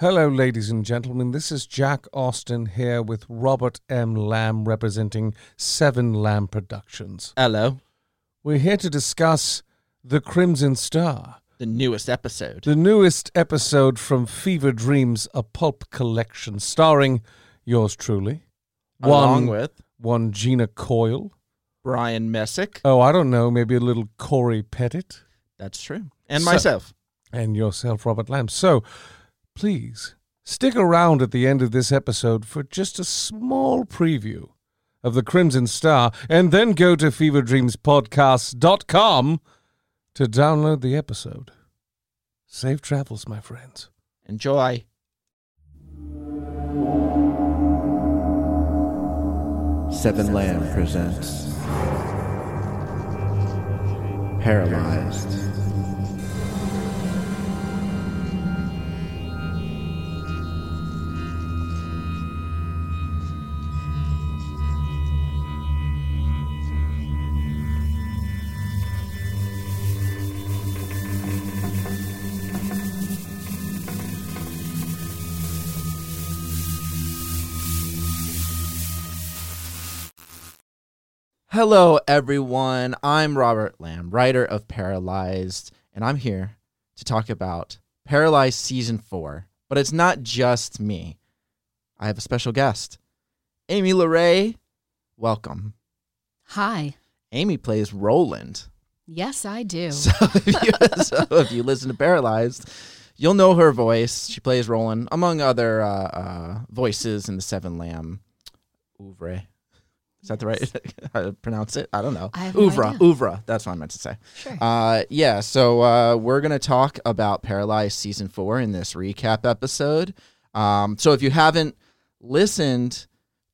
Hello, ladies and gentlemen. This is Jack Austin here with Robert M. Lamb representing Seven Lamb Productions. Hello. We're here to discuss The Crimson Star, The newest episode. the newest episode from Fever Dreams, a pulp collection starring yours truly. along with one Gina Coyle. Brian Messick. Oh, I don't know, maybe a little Corey Pettit. That's true. And So- myself. and yourself, Robert Lamb. So, please stick around at the end of this episode for just a small preview of the Crimson Star, and then go to feverdreamspodcast.com to download the episode. Safe travels, my friends. Enjoy. Seven Lamb presents Paralyzed. Hello, everyone. I'm Robert Lamb, writer of Paralyzed, and I'm here to talk about Paralyzed Season 4. But it's not just me, I have a special guest. Amy LeRae, welcome. Hi. Amy plays Roland. Yes, I do. So if, you, so if you listen to Paralyzed, you'll know her voice. She plays Roland, among other uh, uh, voices in the Seven Lamb oeuvre. Is that the right how to pronounce it? I don't know. I have no That's what I meant to say. Sure. Uh, yeah, so uh, we're gonna talk about Paralyzed season four in this recap episode. Um, so if you haven't listened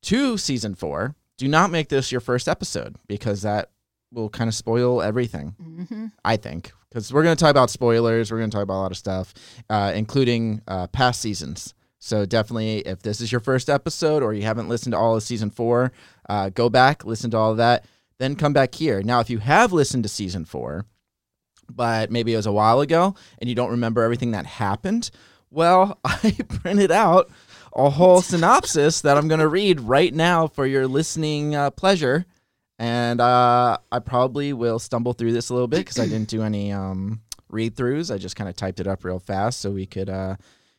to season four, do not make this your first episode because that will kind of spoil everything. hmm I think, because we're going to talk about spoilers. We're going to talk about a lot of stuff, uh, including uh, past seasons. So definitely, if this is your first episode or you haven't listened to all of season four, uh, go back, listen to all of that, then come back here. Now, if you have listened to season four, but maybe it was a while ago and you don't remember everything that happened, well, I printed out a whole synopsis that I'm going to read right now for your listening uh, pleasure and uh, I probably will stumble through this a little bit because I didn't do any um, read throughs. I just kind of typed it up real fast so we could uh,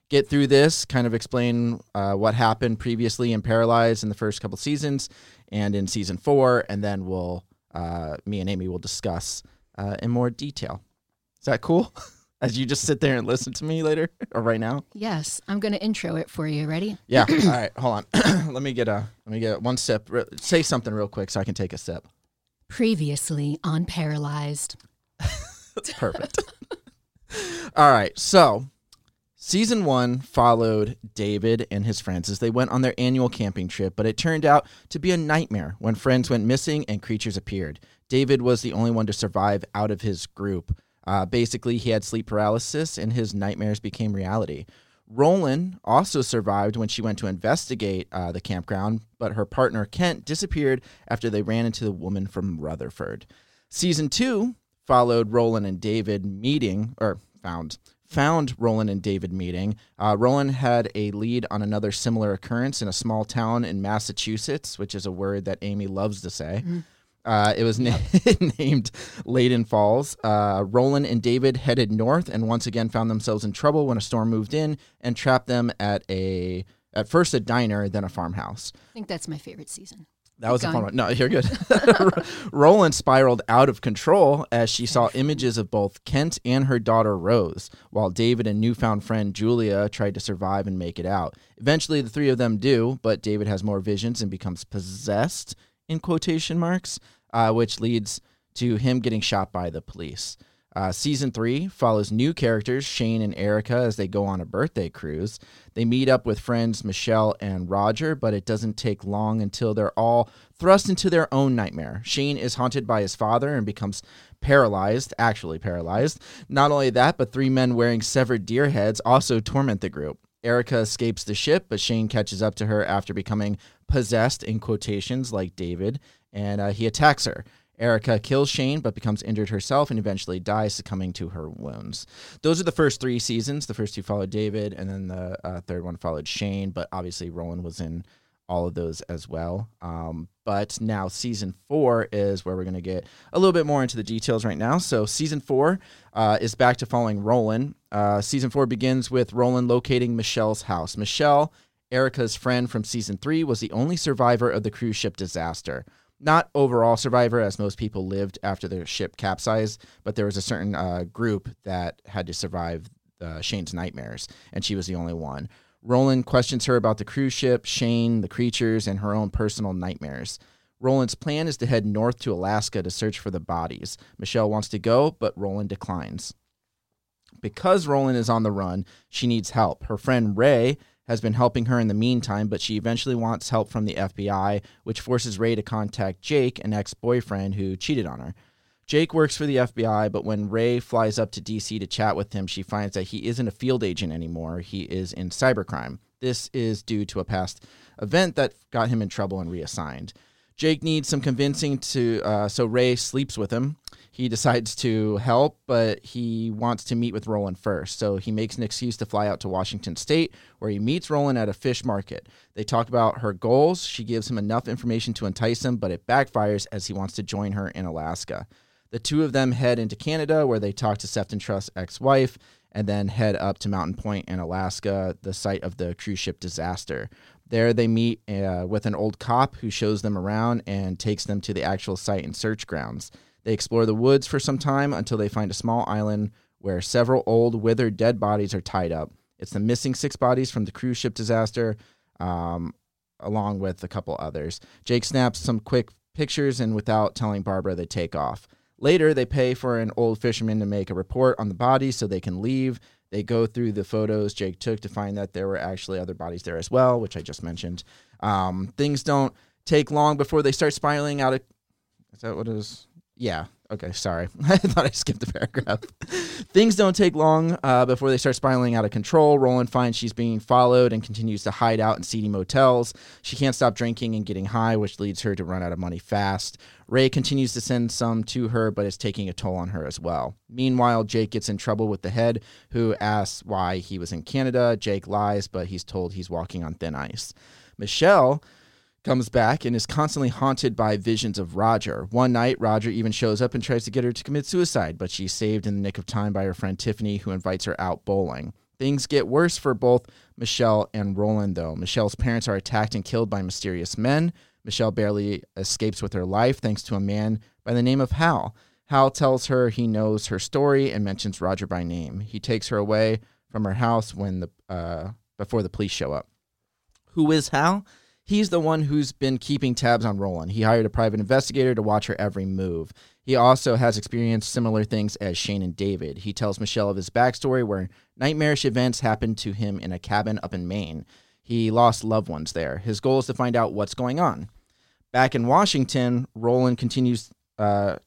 get through this, kind of explain uh, what happened previously in Paralyzed in the first couple seasons and in season four, and then we'll uh, me and Amy will discuss uh, in more detail. Is that cool? As you just sit there and listen to me later or right now? Yes, I'm going to intro it for you. Ready? Yeah. All right. Hold on. let me get a let me get one sip. Re- say something real quick so I can take a sip. Previously on Paralyzed. Perfect. All right. So, season one followed David and his friends as they went on their annual camping trip, but it turned out to be a nightmare when friends went missing and creatures appeared. David was the only one to survive out of his group. Uh, basically, he had sleep paralysis and his nightmares became reality. Roland also survived when she went to investigate uh, the campground, but her partner Kent disappeared after they ran into the woman from Rutherford. Season two followed Roland and David meeting, or found found Roland and David meeting. Uh, Roland had a lead on another similar occurrence in a small town in Massachusetts, which is a word that Amy loves to say. Uh, it was na- named Leyden Falls. Uh, Roland and David headed north and once again found themselves in trouble when a storm moved in and trapped them at a at first a diner, then a farmhouse. I think that's my favorite season. That was a fun one. No, you're good. Roland spiraled out of control as she saw images of both Kent and her daughter Rose, while David and newfound friend Julia tried to survive and make it out. Eventually, the three of them do, but David has more visions and becomes possessed, in quotation marks, uh, which leads to him getting shot by the police. Uh, season three follows new characters, Shane and Erica, as they go on a birthday cruise. They meet up with friends Michelle and Roger, but it doesn't take long until they're all thrust into their own nightmare. Shane is haunted by his father and becomes paralyzed, actually paralyzed. Not only that, but three men wearing severed deer heads also torment the group. Erica escapes the ship, but Shane catches up to her after becoming possessed, in quotations, like David, and uh, he attacks her. Erica kills Shane but becomes injured herself and eventually dies, succumbing to her wounds. Those are the first three seasons. The first two followed David, and then the uh, third one followed Shane, but obviously Roland was in all of those as well. Um, but now season four is where we're going to get a little bit more into the details right now. So season four uh, is back to following Roland. Uh, season four begins with Roland locating Michelle's house. Michelle, Erica's friend from season three, was the only survivor of the cruise ship disaster. Not overall survivor, as most people lived after their ship capsized, but there was a certain uh, group that had to survive uh, Shane's nightmares, and she was the only one. Roland questions her about the cruise ship, Shane, the creatures, and her own personal nightmares. Roland's plan is to head north to Alaska to search for the bodies. Michelle wants to go, but Roland declines. Because Roland is on the run, she needs help. Her friend Ray has been helping her in the meantime, but she eventually wants help from the FBI, which forces Ray to contact Jake, an ex boyfriend who cheated on her. Jake works for the FBI, but when Ray flies up to DC to chat with him, she finds that he isn't a field agent anymore. He is in cybercrime. This is due to a past event that got him in trouble and reassigned. Jake needs some convincing to, uh, so Ray sleeps with him. He decides to help, but he wants to meet with Roland first. So he makes an excuse to fly out to Washington State, where he meets Roland at a fish market. They talk about her goals. She gives him enough information to entice him, but it backfires as he wants to join her in Alaska. The two of them head into Canada, where they talk to Sefton Trust's ex wife, and then head up to Mountain Point in Alaska, the site of the cruise ship disaster. There, they meet uh, with an old cop who shows them around and takes them to the actual site and search grounds. They explore the woods for some time until they find a small island where several old, withered, dead bodies are tied up. It's the missing six bodies from the cruise ship disaster, um, along with a couple others. Jake snaps some quick pictures, and without telling Barbara, they take off. Later, they pay for an old fisherman to make a report on the bodies so they can leave. They go through the photos Jake took to find that there were actually other bodies there as well, which I just mentioned. Um, things don't take long before they start spiraling out of. Is that what is? Yeah. Okay. Sorry. I thought I skipped a paragraph. Things don't take long uh, before they start spiraling out of control. Roland finds she's being followed and continues to hide out in seedy motels. She can't stop drinking and getting high, which leads her to run out of money fast. Ray continues to send some to her, but it's taking a toll on her as well. Meanwhile, Jake gets in trouble with the head, who asks why he was in Canada. Jake lies, but he's told he's walking on thin ice. Michelle comes back and is constantly haunted by visions of Roger. One night, Roger even shows up and tries to get her to commit suicide, but she's saved in the nick of time by her friend Tiffany, who invites her out bowling. Things get worse for both Michelle and Roland, though. Michelle's parents are attacked and killed by mysterious men. Michelle barely escapes with her life thanks to a man by the name of Hal. Hal tells her he knows her story and mentions Roger by name. He takes her away from her house when the uh, before the police show up. Who is Hal? He's the one who's been keeping tabs on Roland. He hired a private investigator to watch her every move. He also has experienced similar things as Shane and David. He tells Michelle of his backstory where nightmarish events happened to him in a cabin up in Maine. He lost loved ones there. His goal is to find out what's going on. Back in Washington, Roland continues uh,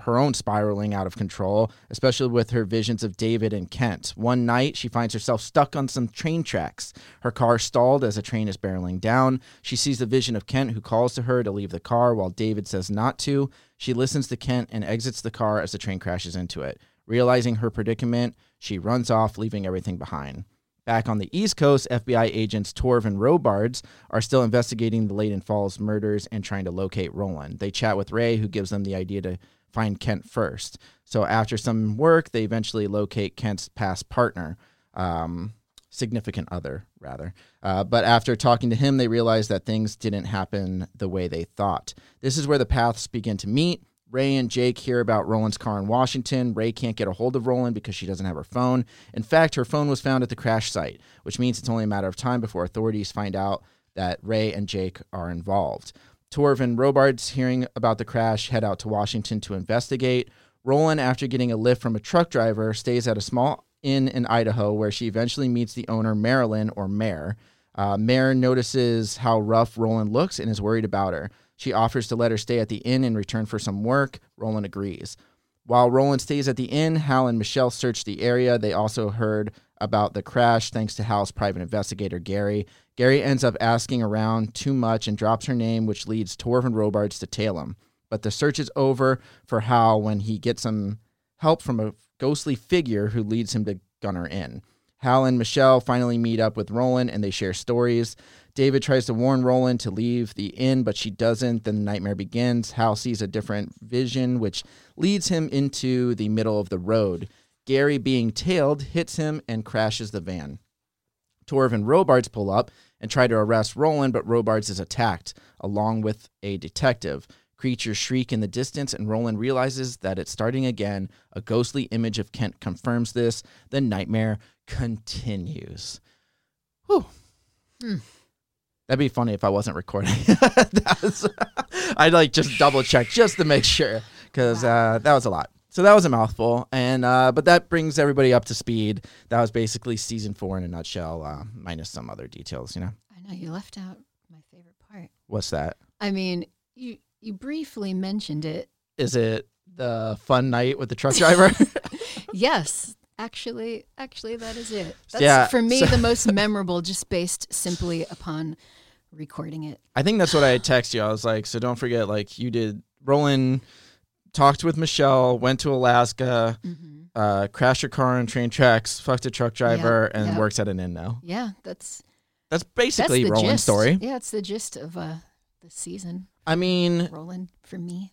her own spiraling out of control, especially with her visions of David and Kent. One night, she finds herself stuck on some train tracks. Her car stalled as a train is barreling down. She sees the vision of Kent, who calls to her to leave the car while David says not to. She listens to Kent and exits the car as the train crashes into it. Realizing her predicament, she runs off, leaving everything behind. Back on the East Coast, FBI agents Torv and Robards are still investigating the Layton Falls murders and trying to locate Roland. They chat with Ray, who gives them the idea to find Kent first. So after some work, they eventually locate Kent's past partner, um, significant other, rather. Uh, but after talking to him, they realize that things didn't happen the way they thought. This is where the paths begin to meet. Ray and Jake hear about Roland's car in Washington. Ray can't get a hold of Roland because she doesn't have her phone. In fact, her phone was found at the crash site, which means it's only a matter of time before authorities find out that Ray and Jake are involved. Torv and Robards, hearing about the crash, head out to Washington to investigate. Roland, after getting a lift from a truck driver, stays at a small inn in Idaho where she eventually meets the owner, Marilyn, or Mare. Uh, Mare notices how rough Roland looks and is worried about her. She offers to let her stay at the inn in return for some work. Roland agrees. While Roland stays at the inn, Hal and Michelle search the area. They also heard about the crash thanks to Hal's private investigator, Gary. Gary ends up asking around too much and drops her name, which leads Torv and Robards to tail him. but the search is over for Hal when he gets some help from a ghostly figure who leads him to Gunner Inn. Hal and Michelle finally meet up with Roland and they share stories. David tries to warn Roland to leave the inn, but she doesn't. Then the nightmare begins. Hal sees a different vision, which leads him into the middle of the road. Gary, being tailed, hits him and crashes the van. Torv and Robards pull up and try to arrest Roland, but Robards is attacked, along with a detective. Creatures shriek in the distance, and Roland realizes that it's starting again. A ghostly image of Kent confirms this. The nightmare continues. Whew. Hmm. That'd be funny if I wasn't recording. Was- I'd like just double check just to make sure because uh, that was a lot. So that was a mouthful, and uh, but that brings everybody up to speed. That was basically season four in a nutshell, uh, minus some other details. You know, I know you left out my favorite part. what's that? I mean, you you briefly mentioned it. Is it the fun night with the truck driver? yes, actually, actually, that is it. That's Yeah, for me so- the most memorable, just based simply upon recording it. I think that's what I text you. I was like, so don't forget, like you did. Roland talked with Michelle, went to Alaska, hmm uh, crashed your car on train tracks, fucked a truck driver, and yeah. works at an inn now. Yeah, that's That's that's basically the Roland's gist. story. Yeah, it's the gist of uh, the season. I mean, Roland for me.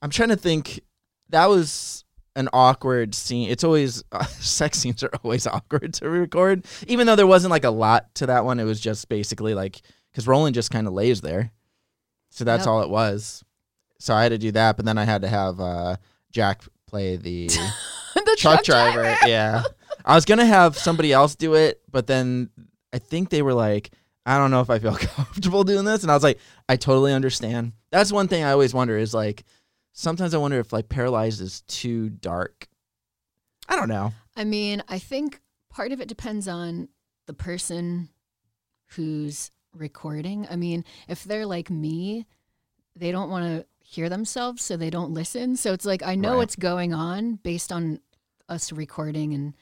I'm trying to think. That was an awkward scene. It's always uh, sex scenes are always awkward to record, even though there wasn't like a lot to that one. It was just basically like because Roland just kind of lays there, so that's Yep. all it was. So I had to do that, but then I had to have uh, Jack play the the truck driver. Yeah, I was gonna have somebody else do it, but then I think they were like, I don't know if I feel comfortable doing this, and I was like, I totally understand. That's one thing I always wonder is like, sometimes I wonder if like Paralyzed is too dark. I don't know. I mean, I think part of it depends on the person who's recording. I mean, if they're like me, they don't want to hear themselves, so they don't listen. So it's like I know Right. what's going on based on us recording and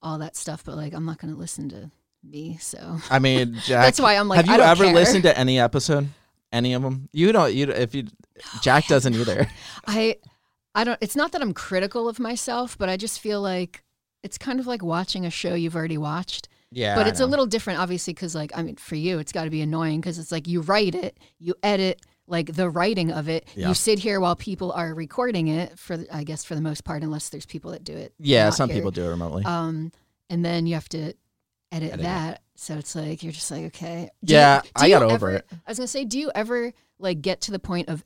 all that stuff, but like I'm not going to listen to me. So I mean, Jack. that's why I'm like, have you ever care. listened to any episode? Any of them? You don't. You if you. Jack doesn't either. I I don't it's not that I'm critical of myself, but I just feel like it's kind of like watching a show you've already watched. Yeah, but it's a little different obviously cuz like I mean for you it's got to be annoying cuz it's like you write it, you edit like the writing of it. Yeah. You sit here while people are recording it for I guess for the most part unless there's people that do it. Yeah, some here. people do it remotely. Um and then you have to edit, Edit it. that. So it's like you're just like okay. Do Yeah, do I got over ever- it. I was going to say do you ever like get to the point of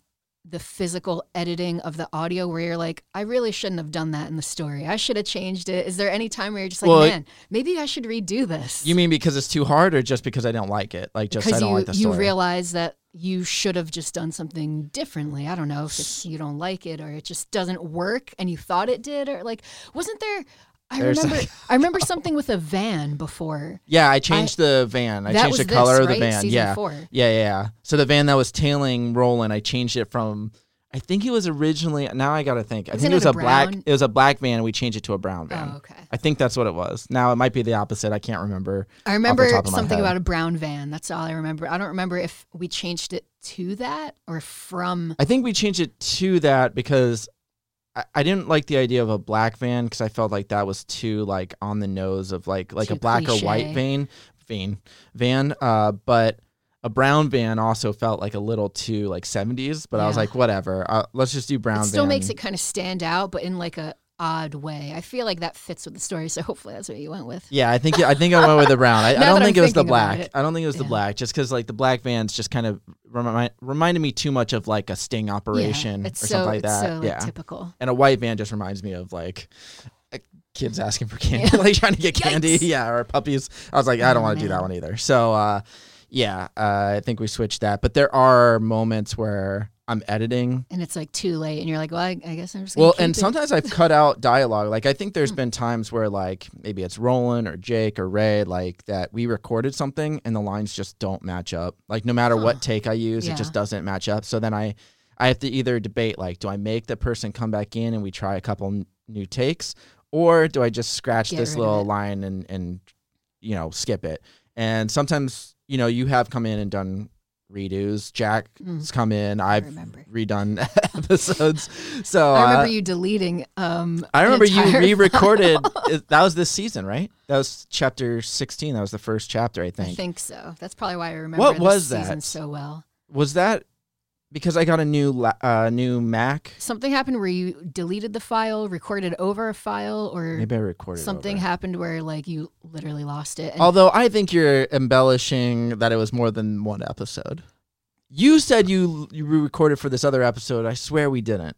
the physical editing of the audio where you're like, I really shouldn't have done that in the story. I should have changed it. Is there any time where you're just like, Well, man, maybe I should redo this? you mean because it's too hard, or just because I don't like it? Like just I because don't you, like the story. you realize that you should have just done something differently. I don't know if it's, you don't like it or it just doesn't work and you thought it did or like wasn't there I There's remember like- I remember something with a van before. Yeah, I changed the van. I changed the this, color of right? the van. Season yeah. four. yeah, yeah, yeah. So the van that was tailing Roland, I changed it from. I think it was originally. Now I gotta think. I Wasn't think it was a a black. It was a black van. We changed it to a brown van. Oh, okay. I think that's what it was. Now it might be the opposite. I can't remember. I remember top of my something about a brown van. That's all I remember. I don't remember if we changed it to that or from. I think we changed it to that because I, I didn't like the idea of a black van because I felt like that was too like on the nose of like like a Too black or white van van van. Uh, but a brown van also felt like a little too like 70s. But I was like, whatever. Uh, let's just do brown. It still van. makes it kind of stand out, but in like a odd way. I feel like that fits with the story, so hopefully that's what you went with. Yeah, I think I think I went with the brown. I, I don't think it was the black. I don't think it was the black, just because like the black vans just kind of remind, reminded me too much of like a sting operation yeah, or so, something like that. so like, yeah, typical. and a white van just reminds me of like kids asking for candy, like trying to get candy, Yikes. yeah, or puppies. I was like, I don't want to do that one either. So, uh, yeah, uh, I think we switched that. But there are moments where I'm editing. And it's like too late, and you're like, well, I, I guess I'm just gonna Well, and it. sometimes I've cut out dialogue. Like I think Hmm. there's been times where like maybe it's Roland or Jake or Ray, like that we recorded something and the lines just don't match up. Like no matter Huh. what take I use, Yeah. it just doesn't match up. So then I I have to either debate like, do I make the person come back in and we try a couple n- new takes, or do I just scratch Get this little line and and you know skip it? And sometimes you know you have come in and done redos. Jack's Mm. come in. I've redone episodes. So I remember uh, you deleting. Um, I remember you re-recorded. it- that was this season, right? That was chapter sixteen. That was the first chapter, I think. I think. so. That's probably why I remember What this was season that? so well. Was that because I got a new la- uh, new Mac? Something happened where you deleted the file, recorded over a file, or Maybe I recorded something over. happened where like you literally lost it. And Although I think you're embellishing that it was more than one episode. You said you you recorded for this other episode. I swear we didn't.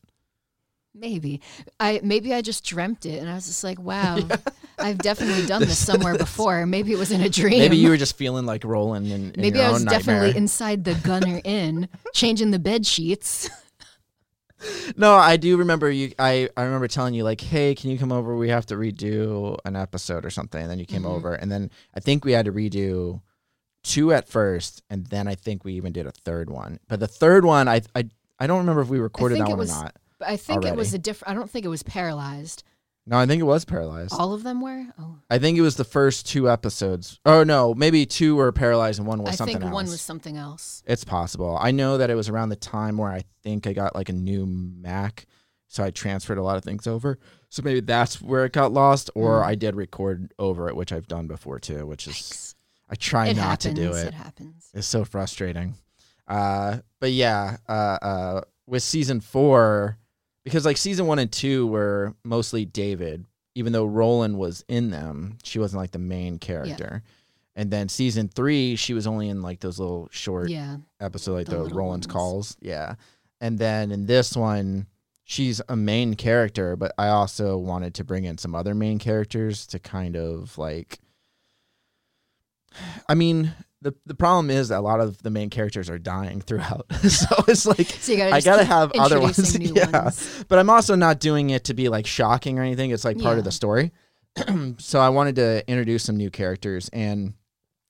Maybe I maybe I just dreamt it, and I was just like, wow, I've definitely done this somewhere before. Maybe it was in a dream. Maybe you were just feeling like rolling in, in Maybe I was nightmare. definitely inside the gunner inn, changing the bed sheets. No, I do remember you. I, I remember telling you like, "Hey, can you come over? We have to redo an episode or something." And then you came Mhm. over, and then I think we had to redo two at first, and then I think we even did a third one. But the third one, I I, I don't remember if we recorded that one was- or not. But I think it was a different. I don't think it was paralyzed. No, I think it was paralyzed. All of them were. Oh, I think it was the first two episodes. Oh no, maybe two were paralyzed and one was something else. I something think else. one was something else. It's possible. I know that it was around the time where I think I got like a new Mac, so I transferred a lot of things over. So maybe that's where it got lost, or Mm. I did record over it, which I've done before too. Which is Yikes. I try it not happens. to do it. It happens. It's so frustrating. Uh, but yeah, uh, uh, with season four, because like season one and two were mostly David, even though Roland was in them, she wasn't like the main character. And then season three, she was only in like those little short Yeah. episode, like The the, Roland's ones. calls. Yeah. And then in this one, she's a main character, but I also wanted to bring in some other main characters to kind of like. I mean, the the problem is that a lot of the main characters are dying throughout, so it's like So gotta I gotta have other ones. yeah, ones. but I'm also not doing it to be like shocking or anything. It's like part of the story. so I wanted to introduce some new characters, and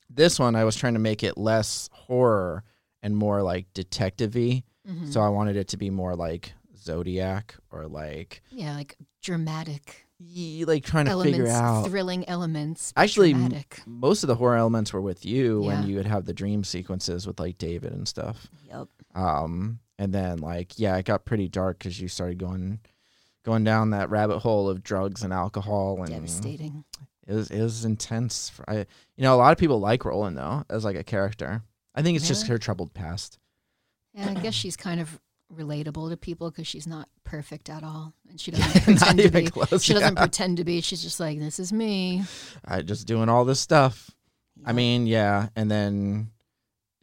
this one I was trying to make it less horror and more like detective-y. Mhm. So I wanted it to be more like Zodiac or like yeah, like dramatic like trying to elements, figure out. thrilling elements. Actually, m- Most of the horror elements were with you Yeah. when you would have the dream sequences with like David and stuff. Yep. Um, and then like yeah, it got pretty dark because you started going going down that rabbit hole of drugs and alcohol and Devastating. it was it was intense. For, I you know a lot of people like Roland though as like a character. I think it's just her troubled past. Yeah, I guess she's kind of relatable to people because she's not perfect at all, and she doesn't pretend to be. close, She doesn't yeah. pretend to be. She's just like, "This is me." I just doing all this stuff. I mean, yeah, and then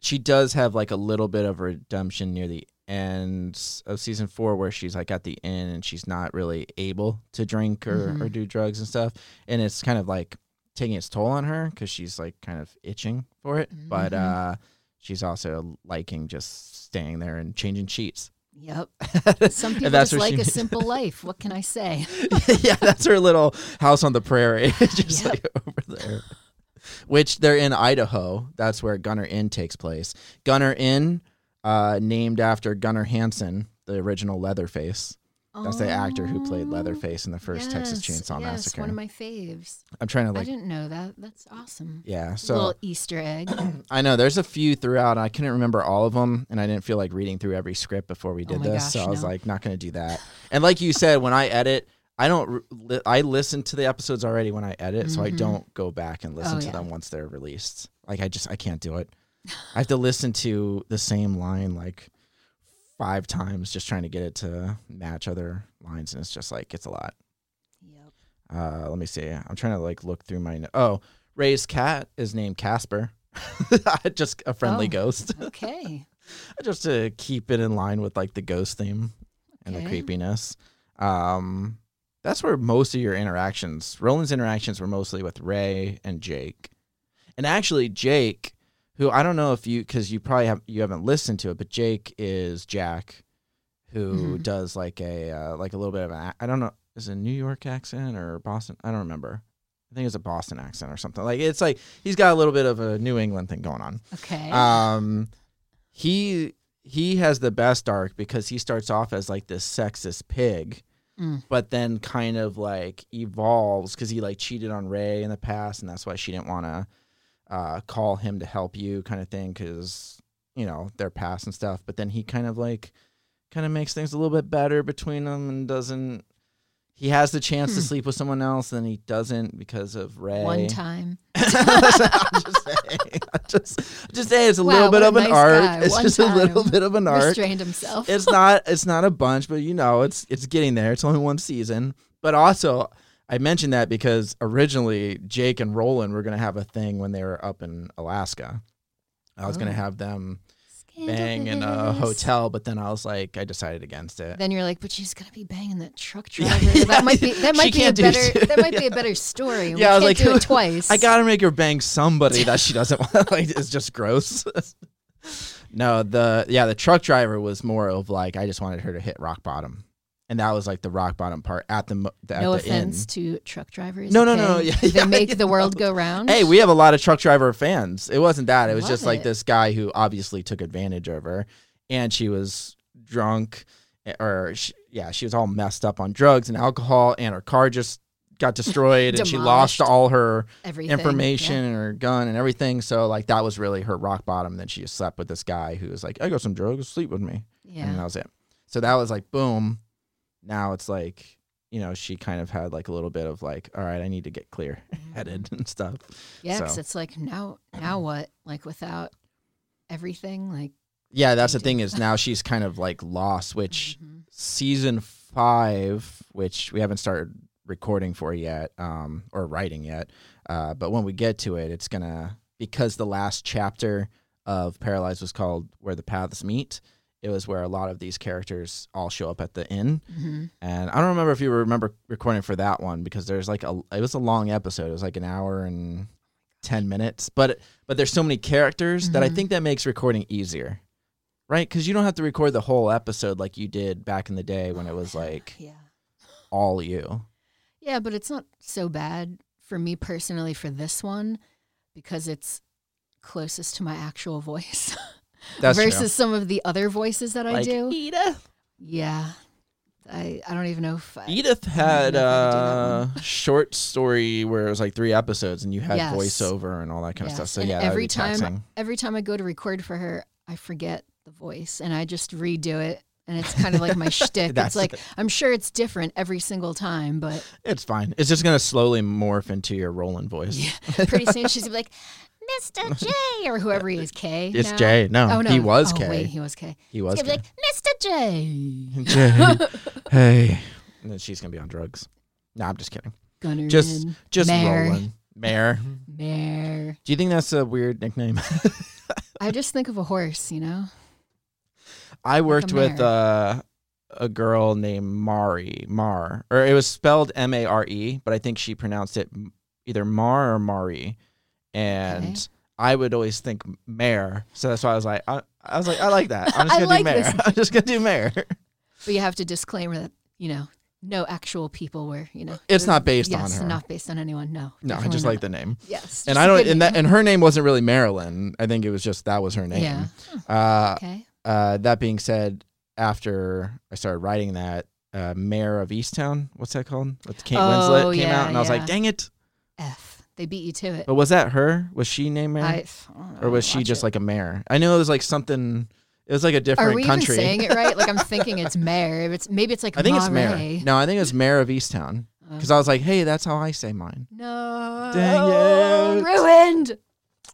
she does have like a little bit of redemption near the end of season four, where she's like at the end and she's not really able to drink or, or Mhm. do drugs and stuff, and it's kind of like taking its toll on her because she's like kind of itching for it, but Mhm. uh, she's also liking just staying there and changing sheets. Yep. Some people just like a simple life. What can I say? yeah, that's her little house on the prairie, just Yep. like over there. Which they're in Idaho. That's where Gunner Inn takes place. Gunner Inn, uh, named after Gunnar Hansen, the original Leatherface. That's the actor who played Oh, Leatherface in the first Texas yes, Chainsaw yes, Massacre. One of my faves. I'm trying to I didn't know that. That's awesome. yeah. a So little Easter egg. I know there's a few throughout. I couldn't remember all of them, and I didn't feel like reading through every script before we Oh did my this. gosh, so I was no. like, not going to do that. And like you said, when I edit, I don't. Li- I listen to the episodes already when I edit, so I Mhm. don't go back and listen Oh, to yeah. them once they're released. Like I just I can't do it. I have to listen to the same line like five times just trying to get it to match other lines, and it's just like it's a lot. yep. Uh, let me see. I'm trying to like look through my. no- Oh, Ray's cat is named Casper. just a friendly Oh. ghost, Okay. just to keep it in line with like the ghost theme and the creepiness. Um, that's where most of your interactions, Roland's interactions, were mostly with Ray and Jake, and actually Jake, who I don't know if you because you probably have you haven't listened to it, but Jake is Jack, who Mhm. does like a uh, like a little bit of an I don't know is it a New York accent or Boston I don't remember. I think it's a Boston accent or something. Like it's like he's got a little bit of a New England thing going on. Okay. Um, he he has the best arc because he starts off as like this sexist pig, Mm. but then kind of like evolves because he like cheated on Ray in the past, and that's why she didn't want to uh, call him to help you, kind of thing. Because you know their past and stuff. But then he kind of like kind of makes things a little bit better between them and doesn't. He has the chance to Hmm. sleep with someone else, and he doesn't because of Ray. One time. I'm just saying. I'm just, I'm just saying it's a Wow, little bit a of an nice arc. It's One just a little bit of an arc. Restrained himself. It's not it's not a bunch, but you know, it's it's getting there. It's only one season. But also I mentioned that because originally Jake and Roland were gonna have a thing when they were up in Alaska. I was gonna Oh. have them bang in a hotel, but then I was like, I decided against it. Then you're like, but she's gonna be banging that truck driver. yeah, that might be that might be a better that might be a better story. Yeah, I was like, do it twice. I gotta make her bang somebody that she doesn't want. like, it's just gross. no, the yeah, the truck driver was more of like I just wanted her to hit rock bottom, and that was like the rock bottom part at the at no the offense end. to truck drivers. No, no, no, okay? yeah, they yeah, make yeah, the world go round. Hey, we have a lot of truck driver fans. It wasn't that. It was Love just like this guy who obviously took advantage of her, and she was drunk, eh, or she, yeah, she was all messed up on drugs and alcohol, and her car just got destroyed, and she lost all her everything information Yeah. and her gun and everything. So like that was really her rock bottom. Then she slept with this guy who was like, "I got some drugs, sleep with me," Yeah. and that was it. So that was like boom. Now it's like you know she kind of had like a little bit of like, all right, I need to get clear headed and stuff. Yeah, 'cause So- it's like now, now what? Like without everything, like Yeah, that's the thing is now she's kind of like lost. Which mhm. season five, which we haven't started recording for yet, um, or writing yet. Uh, but when we get to it, it's gonna because the last chapter of Paralyzed was called "Where the Paths Meet." It was where a lot of these characters all show up at the inn, Mhm. and I don't remember if you remember recording for that one because there's like a it was a long episode. It was like an hour and ten minutes, but but there's so many characters that I Mhm. think that makes recording easier, right? Because you don't have to record the whole episode like you did back in the day when it was like yeah, all you. yeah, but it's not so bad for me personally for this one because it's closest to my actual voice That's true. versus some of the other voices that I do. Edith. Yeah, I I don't even know if I, Edith had know if I could do a uh, short story where it was like three episodes and you had Yes. voiceover and all that kind of stuff. So and yeah, every time taxing. every time I go to record for her, I forget the voice and I just redo it. And it's kind of like my shtick. It's like I'm sure it's different every single time, but It's fine. It's just gonna slowly morph into your Roland voice. yeah, pretty soon she's gonna be like, Mr. J or whoever he is, K. It's now. Jay. No, Oh no, he was oh, K. Wait, he was K. he was He's gonna K. be like, Mr. J. Jay. hey. And then she's gonna be on drugs. No, I'm just kidding. Gunnerman. Just- Just Mayor. Roland. Mayor. Mayor. Do you think that's a weird nickname? I just think of a horse, you know. I worked with mare. uh, a girl named Mari, Mar, or it was spelled M A R E, but I think she pronounced it either Mar or Mari, and Okay. I would always think mayor. so that's why I was like, I, I was like, I like that. I'm just gonna like do this. I'm just gonna do mayor. But you have to disclaimer that you know no actual people were you know. It's not based yes, on her. Not based on anyone. No. No, I just not. like the name, Yes. and i don't, and that, and her name wasn't really Marilyn. I think it was just that was her name. Yeah. Uh, Okay. uh, that being said, after I started writing that, uh, Mare of Easttown, what's that called? With Kate Oh, Winslet came yeah, out, and I was like, dang it. F. They beat you to it. But was that her? Was she named Mayor? I, I don't know, or was she just it. like a mayor? I know it was like something, it was like a different Are we country. even saying it right? Like I'm thinking it's mayor. It's maybe it's like I think it's Marais. Mayor. No, I think it's Mayor of Easttown. Because I was like, hey, that's how I say mine. no. Dang it. Ruined.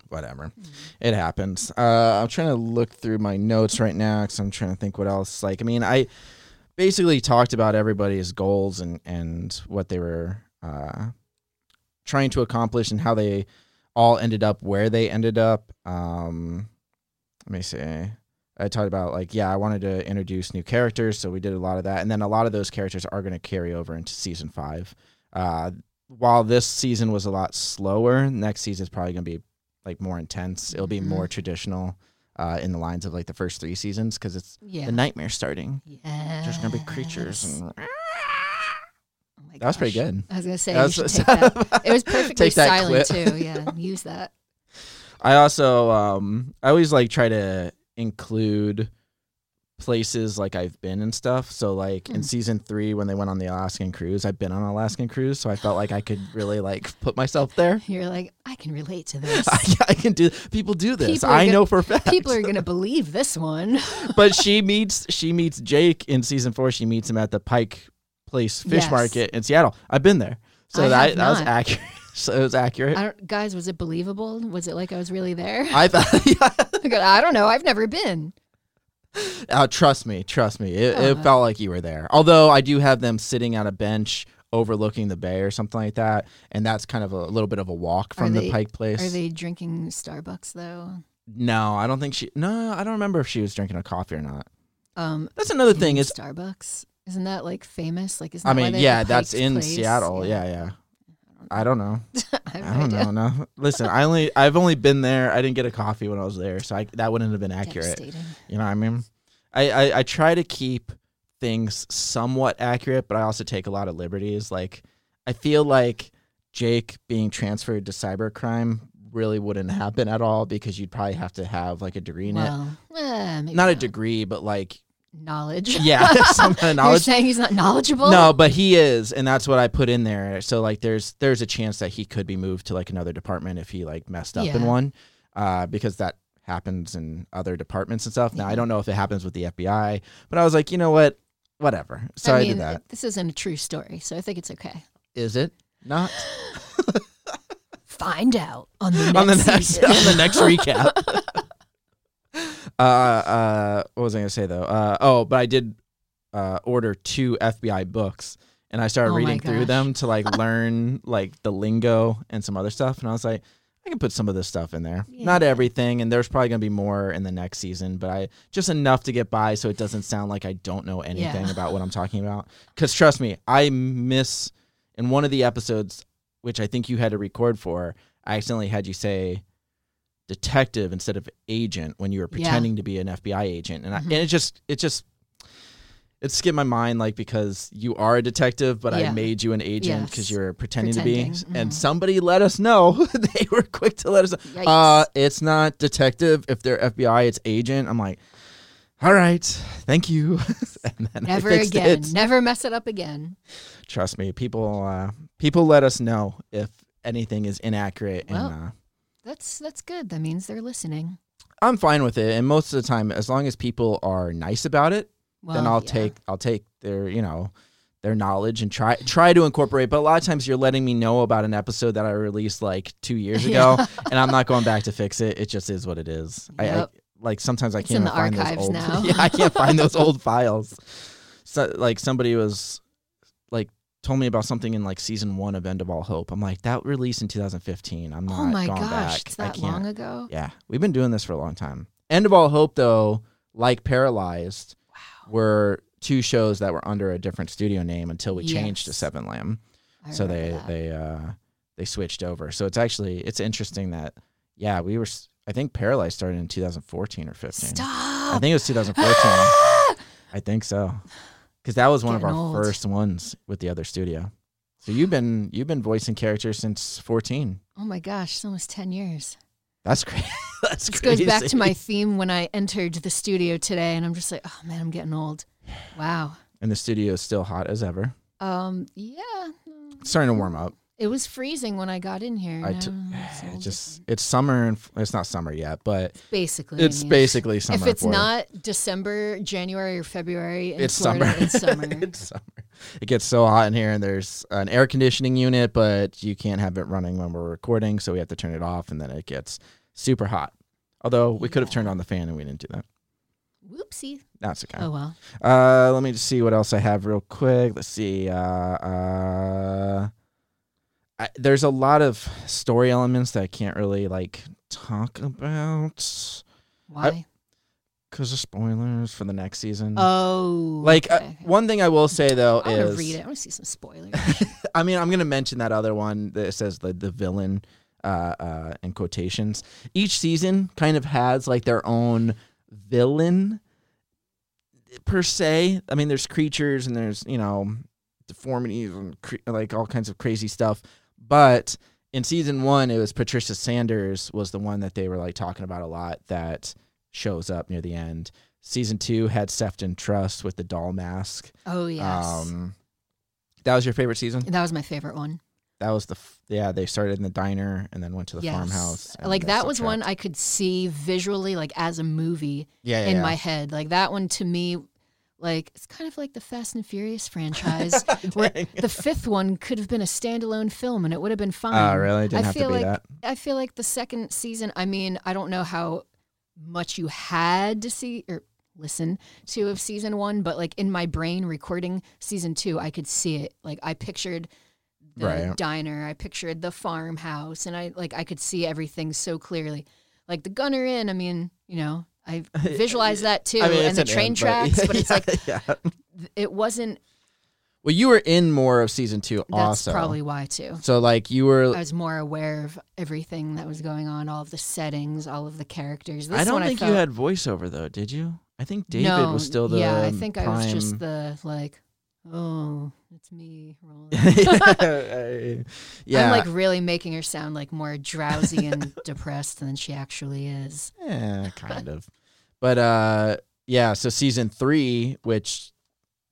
Whatever. It happens. Uh, I'm trying to look through my notes right now because I'm trying to think what else. Like, I mean, I basically talked about everybody's goals and and what they were uh, trying to accomplish and how they all ended up where they ended up. Um, let me see. I talked about like yeah, I wanted to introduce new characters, so we did a lot of that, and then a lot of those characters are going to carry over into season five. Uh, while this season was a lot slower, next season is probably going to be like more intense. It'll be Mhm. more traditional uh, in the lines of like the first three seasons because it's Yeah. the nightmare starting. yeah. There's gonna be creatures and My that was pretty good. I was gonna say That you was- take that. It was perfectly Take silent too. Yeah, use that. I also um I always like try to include places like I've been and stuff. So like in Mm. season three when they went on the Alaskan cruise, I've been on an Alaskan cruise, so I felt like I could really like put myself there. You're like, I can relate to this. I, I can do. People do this. People I gonna- know for a fact. People are gonna believe this one. but she meets she meets Jake in season four. She meets him at the Pike Place Fish Yes. Market in Seattle. I've been there, so I that that was accurate. so it was accurate. I don't, guys, was it believable? Was it like I was really there? I thought, yeah. I don't know. I've never been. Uh, trust me, trust me. It, it Uh. felt like you were there. Although I do have them sitting on a bench overlooking the bay or something like that, and that's kind of a little bit of a walk from the Pike Place. Are they drinking Starbucks though? No, I don't think she. No, I don't remember if she was drinking a coffee or not. Um, That's another thing is, Starbucks. Isn't that like famous? Like, isn't I mean, yeah, that's in Place? Seattle. Yeah, yeah. I don't know. I, I don't idea. know. No, listen, I only I've only been there. I didn't get a coffee when I was there, so I, that wouldn't have been accurate. You know what I mean? I, I I try to keep things somewhat accurate, but I also take a lot of liberties. Like I feel like Jake being transferred to cybercrime really wouldn't happen at all because you'd probably have to have like a degree in it. Well, eh, maybe Not a degree, but like knowledge. yeah, some kind of You're saying he's not knowledgeable? No, but he is, and that's what I put in there. So like, there's there's a chance that he could be moved to like another department if he like messed up in one, uh, because that happens in other departments and stuff. Now I don't know if it happens with the FBI, but I was like, you know what, whatever. So I, I mean, did that. this isn't a true story, so I think it's okay. Is it not Find out on the next on the next on the next recap? Uh, uh, what was I gonna say though? Uh, oh, but I did uh order two FBI books. And I started Oh my reading through gosh. them to like learn like the lingo and some other stuff. And I was like, I can put some of this stuff in there. Not Yeah. everything, and there's probably gonna be more in the next season, but I just enough to get by, so it doesn't sound like I don't know anything about what I'm talking about. Because trust me, I miss in one of the episodes, which I think you had to record for. I accidentally had you say detective instead of agent when you were Yeah. pretending to be an FBI agent, and I, Mhm. and it just it just it skipped my mind like because you are a detective, but I made you an agent because Yes. you're pretending, to be, Pretending, and somebody let us know. they were quick to let us know. Uh, it's not detective. If they're FBI, it's agent. I'm like, all right, thank you. and then Never I again. it. Never mess it up again. Trust me, people. Uh, people let us know if anything is inaccurate, Well. and uh, That's that's good. That means they're listening. I'm fine with it. And most of the time, as long as people are nice about it, Well, then I'll yeah. take I'll take their you know their knowledge and try try to incorporate. But a lot of times you're letting me know about an episode that I released like two years ago, Yeah. and I'm not going back to fix it. It just is what it is. I, I Yep. like sometimes I It's can't in the find those old. now. yeah, I can't find those old files. So like somebody was like told me about something in like season one of End of All Hope. I'm like that released in 2015. I'm not Oh my gosh, back. it's that long ago. Yeah, we've been doing this for a long time. End of All Hope, though, like Paralyzed, Wow. were two shows that were under a different studio name until we changed to Seven Lamb. I so they that. they uh they switched over. So it's actually it's interesting that yeah we were I think Paralyzed started in 2014 or 15. Stop. I think it was 2014. I think so, because that was one of our old. first ones with the other studio. So you've been you've been voicing characters since 14. oh my gosh, it's almost ten years. That's crazy. That's This crazy. goes back to my theme when I entered the studio today, and I'm just like, oh man, I'm getting old. Wow. and the studio is still hot as ever. Um. Yeah. It's starting to warm up. It was freezing when I got in here. I it's just it's summer and it's not summer yet, but basically. it's yeah. basically summer. If it's not December, January, or February, it's Florida, summer. It's summer. it's summer. It gets so hot in here, and there's an air conditioning unit, but you can't have it running when we're recording, so we have to turn it off, and then it gets super hot. Although we could have turned on the fan, and we didn't do that. Whoopsie. That's okay. Oh well. Uh, let me just see what else I have real quick. Let's see. Uh, uh, I, there's a lot of story elements that I can't really like talk about Why? because of spoilers for the next season. oh. like uh, okay, okay. one thing I will say though I is, read it. I want to see some spoilers. I mean, I'm gonna mention that other one that says the the villain uh, uh, in quotations. Each season kind of has like their own villain per se. I mean, there's creatures and there's you know deformities and cre- like all kinds of crazy stuff. But in season one, it was Patricia Sanders was the one that they were like talking about a lot that shows up near the end. season two had Sefton Trust with the doll mask. Oh yes, Um, that was your favorite season. that was my favorite one. That was the f- yeah. They started in the diner and then went to the yes. farmhouse. Like that was one. I could see visually, like as a movie yeah, yeah, in yeah. my head. Like that one to me, like it's kind of like the Fast and Furious franchise. where the fifth one could have been a standalone film and it would have been ah, fine. Oh, really? Didn't I have to feel be like that. I feel like the second season. I mean, I don't know how much you had to see or listen to of season one, but like in my brain, recording season two, I could see it. Like I pictured the Right. diner, I pictured the farmhouse, and I like I could see everything so clearly. Like the Gunner Inn. I mean, you know, I visualize that too, I mean, and the an train inn, but- tracks. But, it's like yeah. it wasn't. Well, you were in more of season two That's also. probably why too. So like you were. I was more aware of everything that was going on, all of the settings, all of the characters. This I don't think I you had voiceover though, did you? I think David no, was still the yeah. I think I was just the like, oh, it's me rolling. yeah. I'm like really making her sound like more drowsy and depressed than she actually is. Yeah, kind of. But uh yeah, so season three, which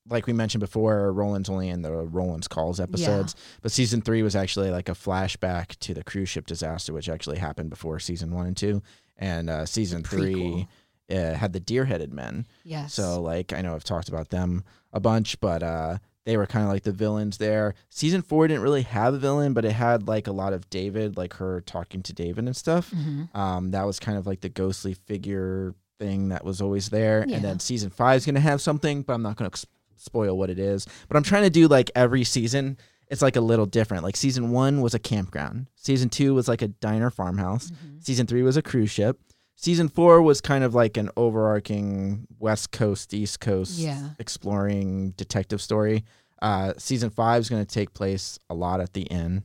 like we mentioned before, Roland's only in the Roland's Calls episodes. But season three was actually like a flashback to the cruise ship disaster, which actually happened before season one and two. And uh season three uh, had the deer headed men. Yes. So like I know I've talked about them a bunch, but uh they were kind of like the villains there. Season four didn't really have a villain, but it had like a lot of David, like her talking to David and stuff. hmm Um, that was kind of like the ghostly figure thing that was always there. Yeah. And then season five is gonna have something, but I'm not gonna s- spoil what it is. But I'm trying to do like every season. It's like a little different. Like season one was a campground. Season two was like a diner farmhouse. Mm-hmm. Season three was a cruise ship. Season four was kind of like an overarching West Coast, East Coast Yeah. exploring detective story. Uh, season five is going to take place a lot at the inn.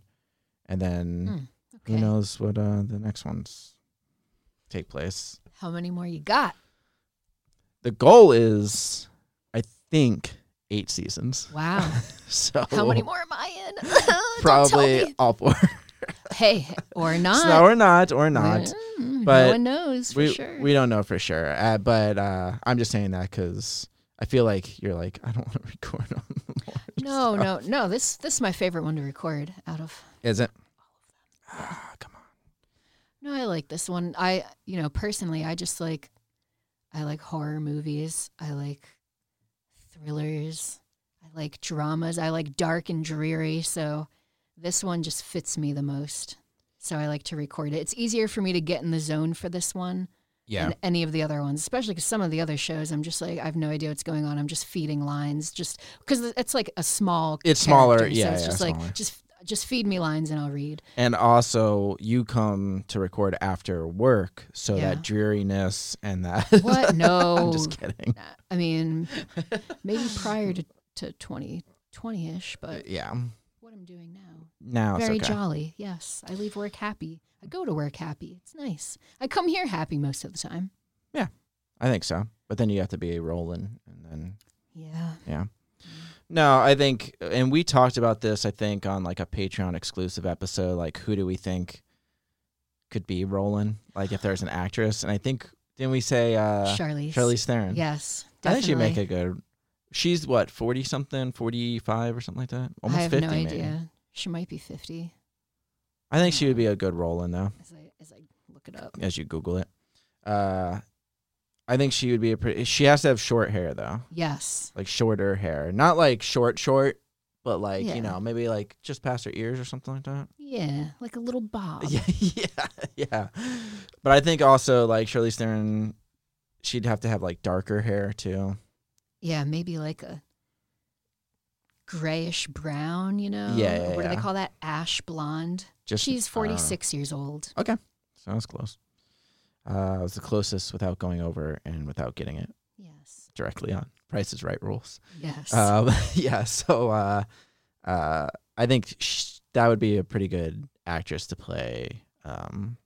And then Hmm, who knows what uh, the next ones take place. How many more you got? The goal is, I think, eight seasons. Wow. So How many more am I in? Probably all four. Hey, or not. no, or not, or not. Mm, But no one knows for we sure. we don't know for sure. Uh, but uh, I'm just saying that because I feel like you're like I don't want to record on the no, no, no. This this is my favorite one to record out of. Is it? Ah, come on. No, I like this one. I, you know, personally, I just like, I like horror movies. I like thrillers. I like dramas. I like dark and dreary. So this one just fits me the most. So I like to record it. It's easier for me to get in the zone for this one Yeah. than any of the other ones, especially because some of the other shows, I'm just like, I have no idea what's going on. I'm just feeding lines, just because it's like a small. It's smaller, yeah, So it's yeah, just like just just feed me lines and I'll read. And also, you come to record after work, so Yeah. that dreariness and that. What? No. I'm just kidding. I mean, maybe prior to, to 2020 ish, but Yeah. What I'm doing now. Now it's Very okay. jolly. Yes. I leave work happy. I go to work happy. It's nice. I come here happy most of the time. Yeah, I think so. But then you have to be rolling, and then Yeah. yeah. No, I think, and we talked about this. I think on like a Patreon exclusive episode. Like, who do we think could be Roland? Like, if there's an actress, and I think didn't we say uh, Charlize. Charlize Theron? Yes. I think she'd make definitely. a good. She's what forty something, forty five or something like that. Almost I have 50, no maybe. idea. She might be 50 I think she would be a good Roland though, as I, as I look it up. as you Google it. Uh, I think she would be a pretty. She has to have short hair though, Yes. like shorter hair, not like short short, but like Yeah. you know maybe like just past her ears or something like that. Yeah. Like a little bob. Yeah, yeah, yeah. But I think also like Shirley Theron, she'd have to have like darker hair too. Yeah, maybe like a grayish brown, you know? Yeah, yeah, what do they call that? Ash blonde. Just She's uh, 46 years old. Okay. Sounds close. Uh, I was the closest without going over and without getting it Yes. directly on Price is Right rules. Yes. Um, yeah, so uh, uh, I think sh- that would be a pretty good actress to play um,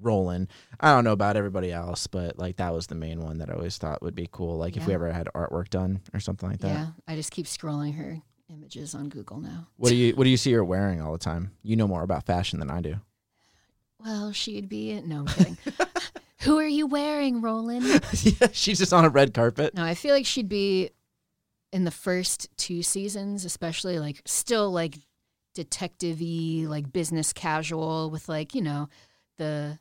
Roland. I don't know about everybody else, but like that was the main one that I always thought would be cool. Like if we ever had artwork done or something like that. yeah. I just keep scrolling her images on Google now. What do you What do you see her wearing all the time? You know more about fashion than I do. Well, she'd be. No, I'm kidding. Who are you wearing, Roland? yeah, she's just on a red carpet. No, I feel like she'd be in the first two seasons, especially like still like detective-y, like business casual with like, you know, the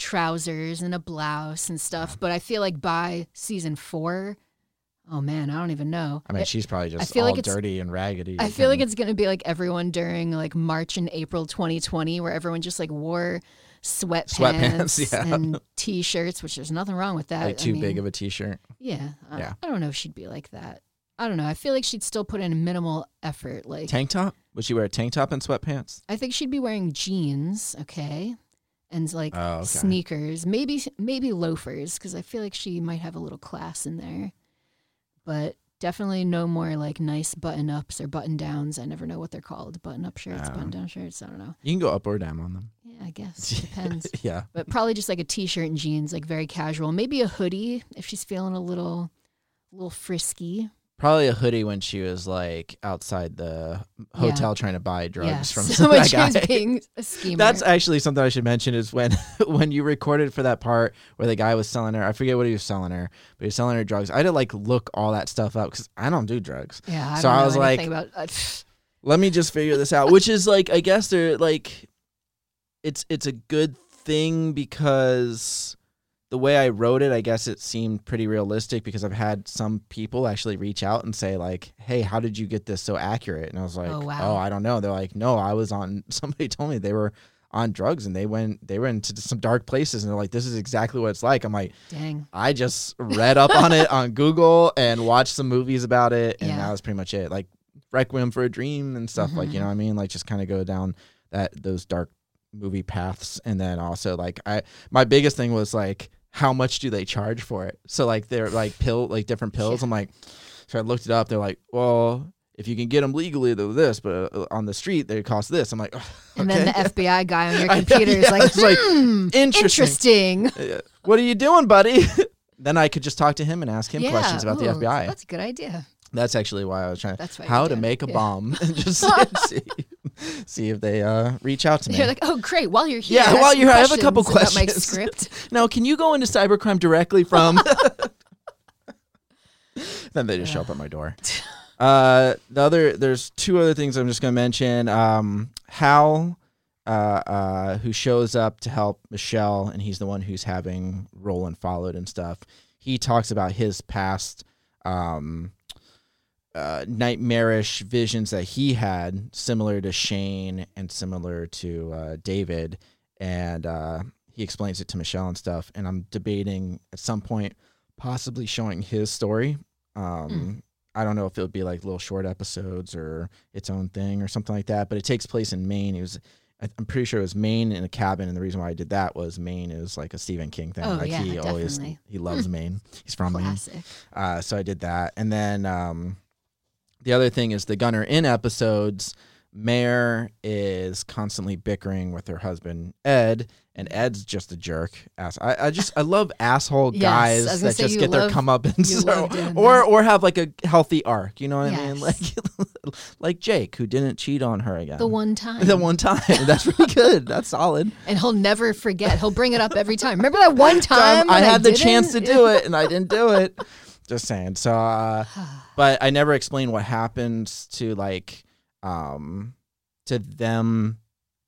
trousers and a blouse and stuff. But I feel like by season four, oh man, I don't even know. I mean, It- she's probably just feel all like dirty and raggedy. I feel like it's gonna be like everyone during like March and April 2020, where everyone just like wore sweatpants, Sweatpants, yeah. and t-shirts, which there's nothing wrong with that. like too I mean, big of a t-shirt. yeah, I, Yeah. I don't know if she'd be like that. I don't know. I feel like she'd still put in minimal effort. Like Tank top? Would she wear a tank top and sweatpants? I think she'd be wearing jeans, okay, and like Oh, okay. sneakers, maybe maybe loafers, because I feel like she might have a little class in there. But definitely no more like nice button ups or button downs. I never know what they're called. Button up shirts, Oh. button down shirts. I don't know. You can go up or down on them. Yeah, I guess depends. yeah. but probably just like a t-shirt and jeans, like very casual. Maybe a hoodie if she's feeling a little, a little frisky. Probably a hoodie when she was like outside the hotel trying to buy drugs yes. from so that guy. being a schemer. That's actually something I should mention is when when you recorded for that part where the guy was selling her, I forget what he was selling her, but he was selling her drugs. I had to like look all that stuff up because I don't do drugs. yeah. I so I was like- about. Uh, Let me just figure this out, which is like I guess they're like, it's it's a good thing because the way I wrote it, I guess it seemed pretty realistic because I've had some people actually reach out and say like, "Hey, how did you get this so accurate?" And I was like, Oh, wow. Oh, I don't know." They're like, "No, I was on." Somebody told me they were on drugs and they went they went into some dark places and they're like, "This is exactly what it's like." I'm like, dang. I just read up on it on Google and watched some movies about it, and Yeah. that was pretty much it. Like Requiem for a Dream and stuff like you mm-hmm. know what I mean. Like just kind of go down that those dark movie paths, and then also like I my biggest thing was like how much do they charge for it? So like they're like pill like different pills. Yeah. I'm like, so I looked it up. They're like, well. If you can get them legally, they're this, but uh, on the street they cost this. I'm like, And okay. then the FBI guy on your computer is like, it's like, hmm, interesting. interesting. What are you doing, buddy? then I could just talk to him and ask him yeah. questions about the FBI. That's a good idea. That's actually why I was trying. That's why how to make a Yeah. bomb and just see, see if they uh, reach out to me. You're like, oh, great. While you're here, Yeah, I have while you're here, I have a couple questions. about my script. now, can you go into cybercrime directly from? then they just show up at my door. Uh, the other, there's two other things I'm just gonna mention. Um, Hal, uh, uh, who shows up to help Michelle, and he's the one who's having Roland followed and stuff. He talks about his past, um, uh, nightmarish visions that he had, similar to Shane and similar to uh, David, and uh, he explains it to Michelle and stuff. And I'm debating at some point possibly showing his story. Um, I don't know if it would be like little short episodes or its own thing or something like that. But it takes place in Maine. It was. I'm pretty sure it was Maine in a cabin, and the reason why I did that was Maine is like a Stephen King thing. Oh, like yeah, he always definitely. he loves Maine. He's from Maine. Classic. Uh, so I did that. And then um, the other thing is the Gunner In episodes. Mare is constantly bickering with her husband Ed, and Ed's just a jerk. Ass. I, I just I love asshole guys I that just get their love- come up and so, or or have like a healthy arc. You know what I mean? Like like Jake who didn't cheat on her again. The one time. The one time. That's really good. That's solid. And he'll never forget. He'll bring it up every time. Remember that one time I when had the chance to do it and I didn't do it. Just saying. So, uh, but I never explained what happens to like, um, to them,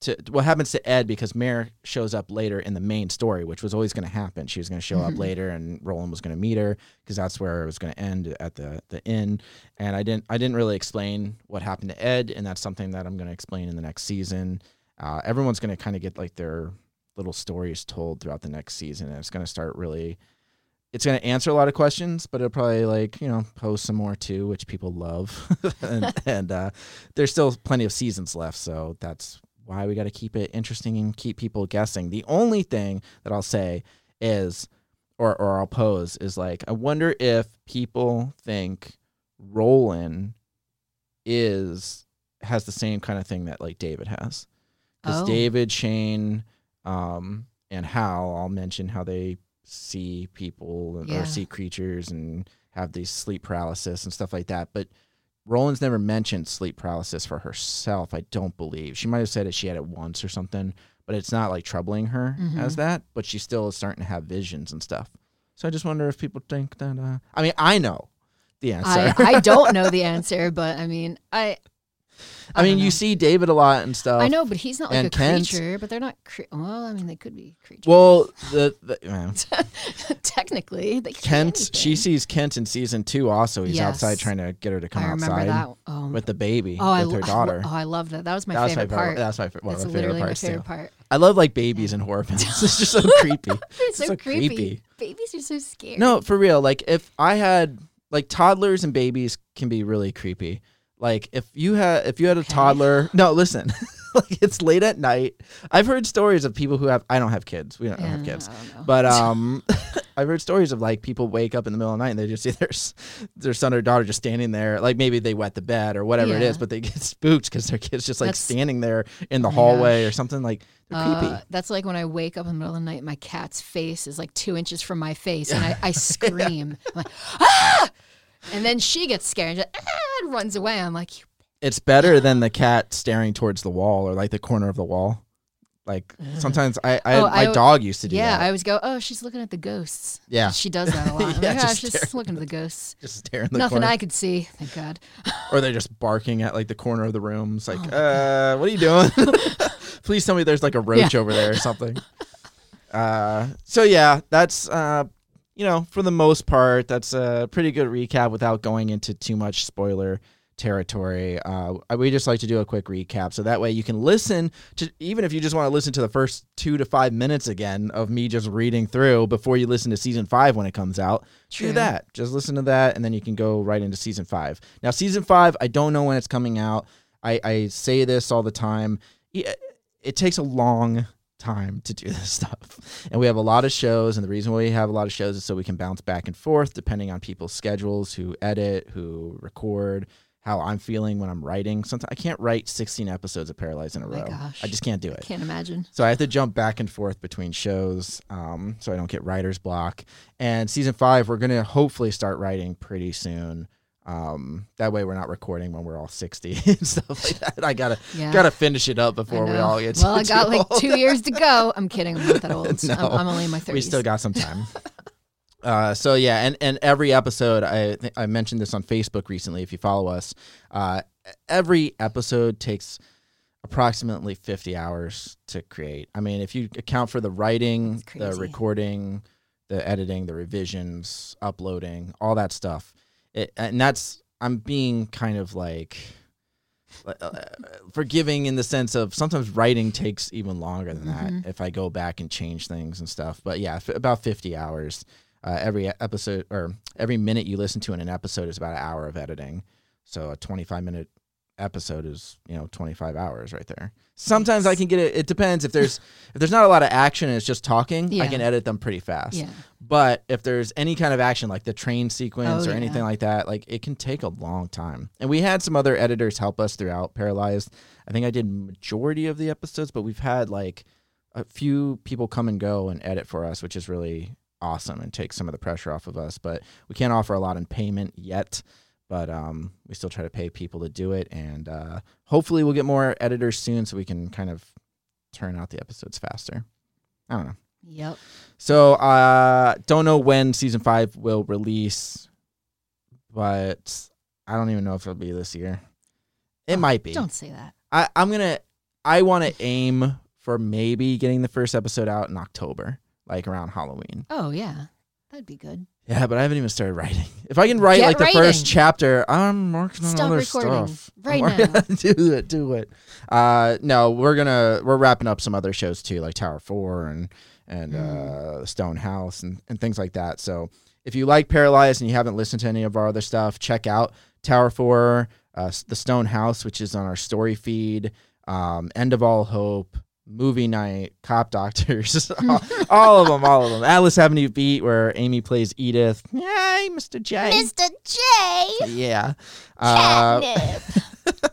to what happens to Ed because Mare shows up later in the main story, which was always going to happen. She was going to show up Mhm. later, and Roland was going to meet her because that's where it was going to end at the the inn. And I didn't I didn't really explain what happened to Ed, and that's something that I'm going to explain in the next season. Uh, everyone's going to kind of get like their little stories told throughout the next season, and it's going to start really. It's going to answer a lot of questions, but it'll probably like you know pose some more too, which people love, and, and uh, there's still plenty of seasons left, so that's why we got to keep it interesting and keep people guessing. The only thing that I'll say is, or or I'll pose is like, I wonder if people think Roland is has the same kind of thing that like David has, because Oh. David, Shane, um, and Hal I'll mention how they see people Yeah. or see creatures and have these sleep paralysis and stuff like that, but. Roland's never mentioned sleep paralysis for herself. I don't believe she might have said that she had it once or something, but it's not like troubling her Mhm. as that. But she still is starting to have visions and stuff. So I just wonder if people think that. Uh, I mean, I know the answer. I, I don't know the answer, but I mean, I. I mean, don't you see David a lot and stuff. I know, but he's not like a Kent- creature. But they're not. Cre- well, I mean, they could be creatures. Well, the, the technically, they Kent. She sees Kent in season two. Also, he's Yes. outside trying to get her to come I outside that. Oh, with the baby oh, I with her lo- daughter. Oh, I loved that. That was my That was favorite my part. That's my one That's of my favorite literally my favorite too. part. I love like babies and horror films. it's just so creepy. They're so, so creepy. creepy. Babies are so scary. No, for real. Like if I had like toddlers and babies can be really creepy. Like if you had if you had a Okay. toddler. No, listen. like it's late at night. I've heard stories of people who have. I don't have kids. We don't Yeah, have kids. Don't. But um, I've heard stories of like people wake up in the middle of the night and they just see their their son or daughter just standing there. Like maybe they wet the bed or whatever it is, but they get spooked because their kid's just like That's- standing there in the hallway gosh. or something. Like Uh, creepy. that's like when I wake up in the middle of the night, my cat's face is like two inches from my face, and I, I scream, I'm like, ah! And then she gets scared and, just, ah, runs away. I'm like, It's better than the cat staring towards the wall or like the corner of the wall. Like sometimes I, I Oh, my I- dog used to do yeah. that. I always go, oh, she's looking at the ghosts. Yeah. she does that a lot. I'm Yeah, like, oh, just she's stare. just looking at the ghosts. just stare in the Nothing corner. I could see, thank God. or they're just barking at like the corner of the room. It's like, Oh uh, what are you doing? Please tell me there's like a roach over there or something. Uh, so yeah, that's uh, you know, for the most part, that's a pretty good recap without going into too much spoiler territory. Uh, we just like to do a quick recap so that way you can listen to even if you just want to listen to the first two to five minutes again of me just reading through before you listen to season five when it comes out. Do that. Just listen to that, and then you can go right into season five. Now, season five, I don't know when it's coming out. I, I say this all the time. It, it takes a long time to do this stuff, and we have a lot of shows. And the reason why we have a lot of shows is so we can bounce back and forth depending on people's schedules, who edit, who record, how I'm feeling when I'm writing. Sometimes I can't write 16 episodes of Paralyzed in a Oh row. gosh. I just can't do it. I Can't imagine. So I have to jump back and forth between shows, um, so I don't get writer's block. And season five, we're gonna hopefully start writing pretty soon. Um, that way, we're not recording when we're all sixty and stuff like that. I gotta Yeah. gotta finish it up before we all get. well, I got like two years to go. I'm kidding. I'm not that old. No. I'm, I'm only in my 30s. We still got some time. Uh, so yeah, and, and every episode, I I mentioned this on Facebook recently. If you follow us, uh, every episode takes approximately fifty hours to create. I mean, if you account for the writing, the recording, the editing, the revisions, uploading, all that stuff, it, and that's I'm being kind of like uh, forgiving in the sense of sometimes writing takes even longer than that if I go back and change things and stuff. But yeah, f- about 50 hours. Uh, every episode or every minute you listen to in an episode is about an hour of editing. So a 25 minute episode is you know 25 hours right there. Sometimes I can get it. It depends if there's if there's not a lot of action and it's just talking, I can edit them pretty fast. Yeah. But if there's any kind of action like the train sequence Oh, or anything like that, like it can take a long time. And we had some other editors help us throughout Paralyzed. I think I did majority of the episodes, but we've had like a few people come and go and edit for us, which is really awesome and takes some of the pressure off of us. But we can't offer a lot in payment yet. But um, we still try to pay people to do it, and uh, hopefully we'll get more editors soon, so we can kind of turn out the episodes faster. I don't know. Yep. So uh don't know when season five will release, but I don't even know if it'll be this year. It Oh, might be. Don't say that. I, I'm gonna I wanna aim for maybe getting the first episode out in October, like around Halloween. Oh yeah, that'd be good. Yeah, but I haven't even started writing. If I can write Get like the writing. first chapter, I'm working on Stop other recording stuff. right I'm working- do it, do it. Uh, no, we're gonna we're wrapping up some other shows too, like Tower Four and and Mm. uh, Stone House and and things like that. So if you like Paralyzed and you haven't listened to any of our other stuff, check out Tower Four, uh, s- the Stone House, which is on our story feed. Um, End of All Hope. Movie night, cop doctors, all, all of them, all of them. Atlas Avenue Beat, where Amy plays Edith. Yay, Mr. J. Mr. J. Yeah. Uh,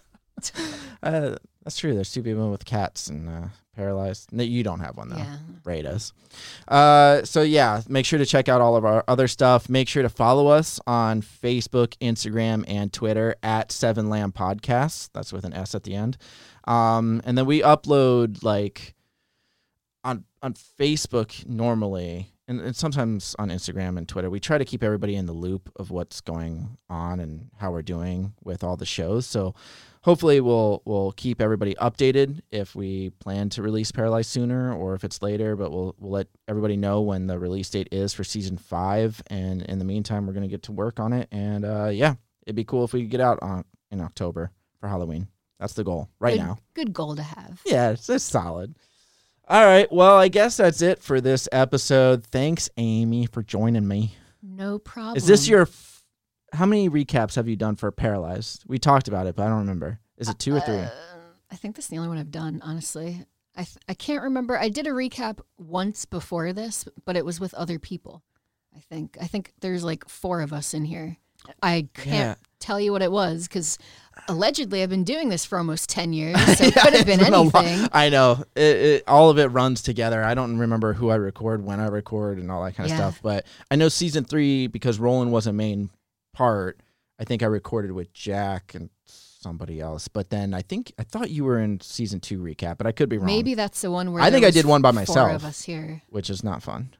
uh, that's true. There's two people with cats and uh, paralyzed. No, you don't have one though. Yeah. Ray does. Uh, so yeah, make sure to check out all of our other stuff. Make sure to follow us on Facebook, Instagram, and Twitter at Seven Lamb Podcasts. That's with an S at the end. Um, and then we upload like on on Facebook normally, and, and sometimes on Instagram and Twitter, we try to keep everybody in the loop of what's going on and how we're doing with all the shows. So hopefully we'll we'll keep everybody updated if we plan to release Paralyzed sooner or if it's later. But we'll we'll let everybody know when the release date is for season five. And in the meantime, we're gonna get to work on it. And uh, yeah, it'd be cool if we could get out on in October for Halloween. That's the goal right good, now. Good goal to have. Yeah, it's, it's solid. All right. Well, I guess that's it for this episode. Thanks, Amy, for joining me. No problem. Is this your? F- how many recaps have you done for Paralyzed? We talked about it, but I don't remember. Is it two or three? Uh, I think this is the only one I've done, honestly. I, th- I can't remember. I did a recap once before this, but it was with other people. I think. I think there's like four of us in here. I can't Yeah. tell you what it was because allegedly I've been doing this for almost 10 years. So it Yeah, could have been lot. anything. I know. It, it, all of it runs together. I don't remember who I record, when I record, and all that kind of Yeah. stuff. But I know season three because Roland was a main part. I think I recorded with Jack and somebody else. But then I think I thought you were in season two recap, but I could be wrong. Maybe that's the one where I think I did one by myself. Four of us here. which is not fun.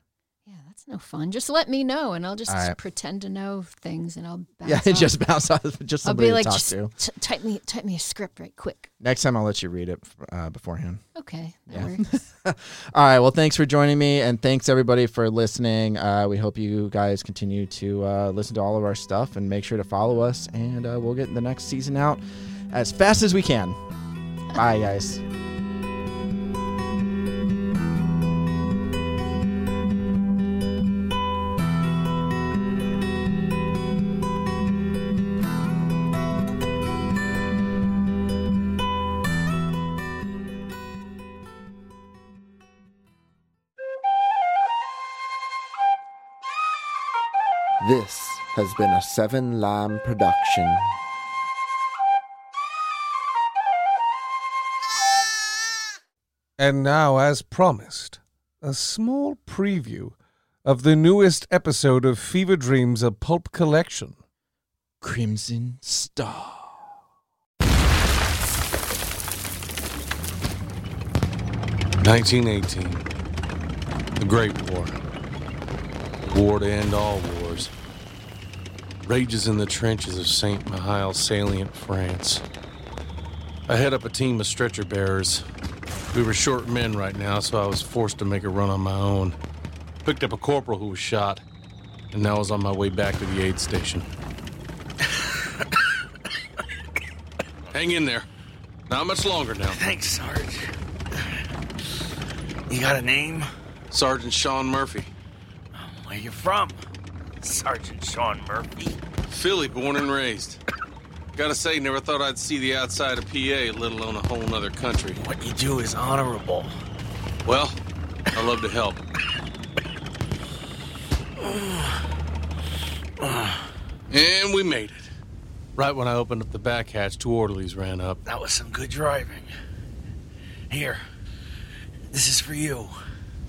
That's no fun. Just let me know, and I'll just right. pretend to know things, and I'll bounce Yeah, off. just bounce off. Just I'll be like, to talk just to. t- type me, type me a script right quick. Next time, I'll let you read it uh, beforehand. Okay, that Yeah. works. All right. Well, thanks for joining me, and thanks everybody for listening. Uh, we hope you guys continue to uh, listen to all of our stuff and make sure to follow us. And uh, we'll get the next season out as fast as we can. Bye, guys. Has been a Seven Lamb production. And now, as promised, a small preview of the newest episode of Fever Dreams, a pulp collection. Crimson Star. Nineteen eighteen. The Great War. War to end all wars. Rages in the trenches of St. Mihiel salient, France. I head up a team of stretcher bearers. We were short men right now, so I was forced to make a run on my own. Picked up a corporal who was shot, and now I was on my way back to the aid station. Hang in there. Not much longer now. Thanks, Sarge. You got a name? Sergeant Sean Murphy. Where you from? Sergeant Sean Murphy. Philly, born and raised. Gotta say, never thought I'd see the outside of PA, let alone a whole nother country. What you do is honorable. Well, I love to help. And we made it. Right when I opened up the back hatch, two orderlies ran up. That was some good driving. Here, this is for you.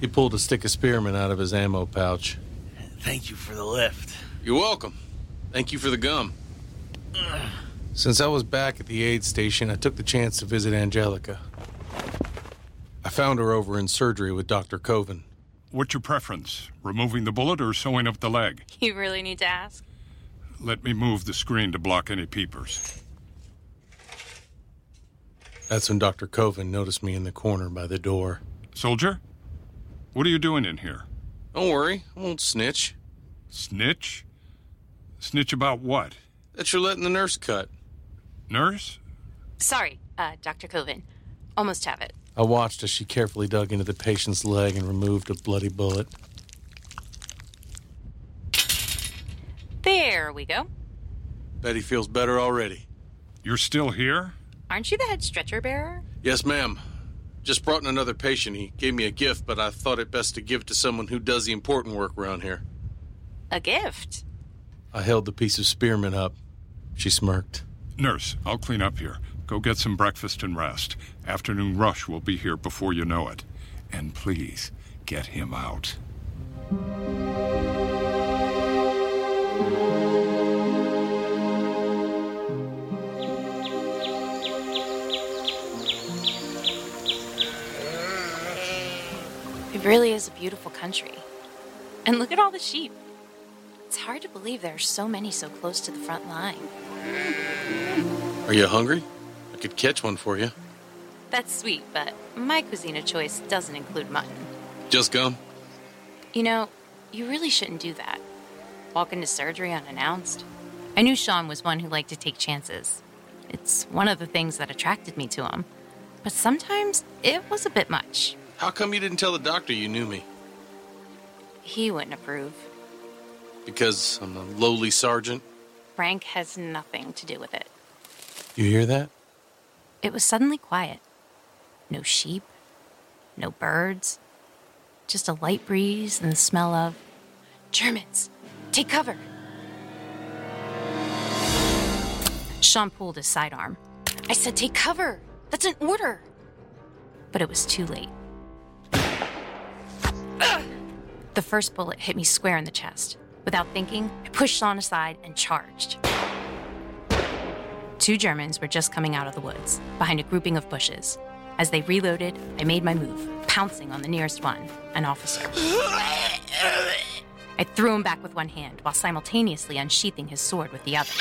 He pulled a stick of spearmint out of his ammo pouch. Thank you for the lift. You're welcome. Thank you for the gum. Since I was back at the aid station, I took the chance to visit Angelica. I found her over in surgery with Dr. Coven. What's your preference? Removing the bullet or sewing up the leg? You really need to ask? Let me move the screen to block any peepers. That's when Dr. Coven noticed me in the corner by the door. Soldier? What are you doing in here? Don't worry, I won't snitch. Snitch? Snitch about what? That you're letting the nurse cut. Nurse? Sorry, uh, Dr. Coven. Almost have it. I watched as she carefully dug into the patient's leg and removed a bloody bullet. There we go. Betty feels better already. You're still here? Aren't you the head stretcher bearer? Yes, ma'am. Just brought in another patient. He gave me a gift, but I thought it best to give to someone who does the important work around here. A gift. I held the piece of spearmint up. She smirked. Nurse, I'll clean up here. Go get some breakfast and rest. Afternoon rush will be here before you know it. And please, get him out. We've really is a beautiful country. And look at all the sheep. It's hard to believe there are so many so close to the front line. Are you hungry? I could catch one for you. That's sweet, but my cuisine of choice doesn't include mutton. Just gum? You know, you really shouldn't do that. Walk into surgery unannounced. I knew Sean was one who liked to take chances. It's one of the things that attracted me to him. But sometimes it was a bit much. How come you didn't tell the doctor you knew me? He wouldn't approve. Because I'm a lowly sergeant? Frank has nothing to do with it. You hear that? It was suddenly quiet. No sheep, no birds, just a light breeze and the smell of Germans. Take cover. Sean pulled his sidearm. I said, Take cover. That's an order. But it was too late. The first bullet hit me square in the chest. Without thinking, I pushed Sean aside and charged. Two Germans were just coming out of the woods, behind a grouping of bushes. As they reloaded, I made my move, pouncing on the nearest one, an officer. I threw him back with one hand while simultaneously unsheathing his sword with the other.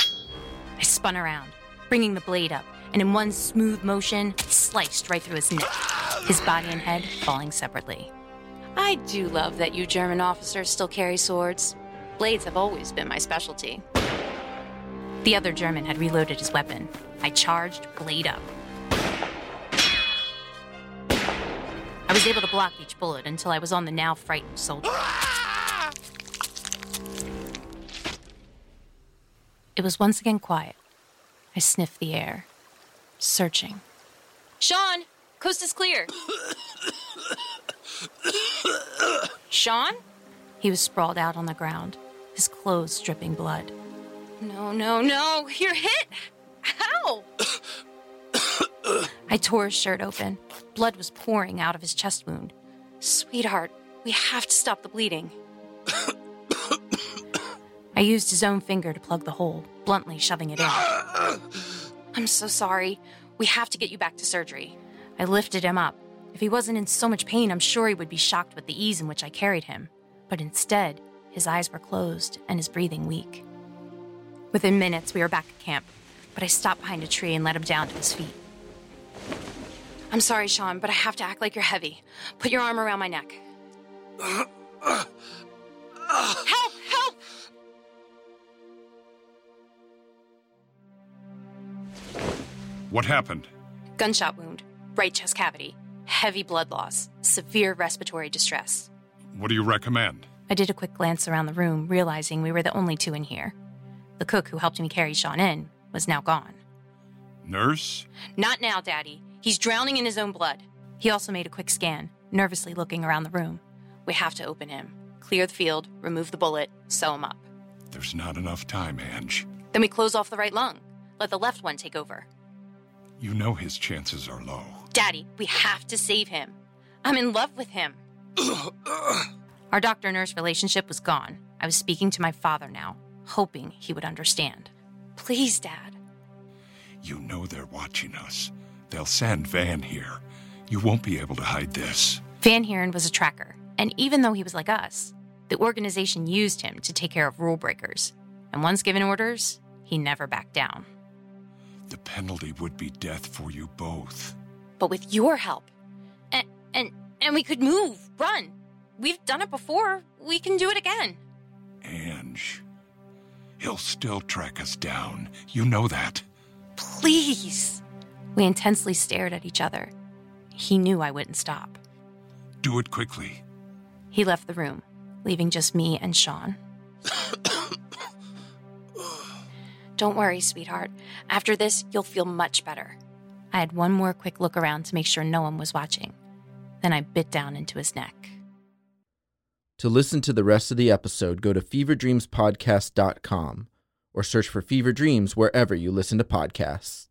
I spun around, bringing the blade up, and in one smooth motion, sliced right through his neck, his body and head falling separately. I do love that you German officers still carry swords. Blades have always been my specialty. The other German had reloaded his weapon. I charged, blade up. I was able to block each bullet until I was on the now frightened soldier. It was once again quiet. I sniffed the air, searching. Sean, coast is clear. Sean? He was sprawled out on the ground, his clothes dripping blood. No, no, no, you're hit! How? I tore his shirt open. Blood was pouring out of his chest wound. Sweetheart, we have to stop the bleeding. I used his own finger to plug the hole, bluntly shoving it in. I'm so sorry. We have to get you back to surgery. I lifted him up. If he wasn't in so much pain, I'm sure he would be shocked with the ease in which I carried him. But instead, his eyes were closed and his breathing weak. Within minutes, we were back at camp, but I stopped behind a tree and let him down to his feet. I'm sorry, Sean, but I have to act like you're heavy. Put your arm around my neck. help! Help! What happened? Gunshot wound, right chest cavity, heavy blood loss, severe respiratory distress. What do you recommend? I did a quick glance around the room, realizing we were the only two in here. The cook who helped me carry Sean in was now gone. Nurse? Not now, Daddy. He's drowning in his own blood. He also made a quick scan, nervously looking around the room. We have to open him, clear the field, remove the bullet, sew him up. There's not enough time, Ange. Then we close off the right lung. Let the left one take over. You know his chances are low. Daddy, we have to save him. I'm in love with him. Our doctor nurse relationship was gone. I was speaking to my father now, hoping he would understand. Please, Dad. You know they're watching us. They'll send Van Heeren. You won't be able to hide this. Van Heeren was a tracker, and even though he was like us, the organization used him to take care of rule breakers. And once given orders, he never backed down. The penalty would be death for you both. But with your help, and and and we could move, run. We've done it before. We can do it again. Ange. He'll still track us down. You know that. Please. We intensely stared at each other. He knew I wouldn't stop. Do it quickly. He left the room, leaving just me and Sean. Don't worry, sweetheart. After this, you'll feel much better. I had one more quick look around to make sure no one was watching. Then I bit down into his neck. To listen to the rest of the episode, go to feverdreamspodcast.com or search for Fever Dreams wherever you listen to podcasts.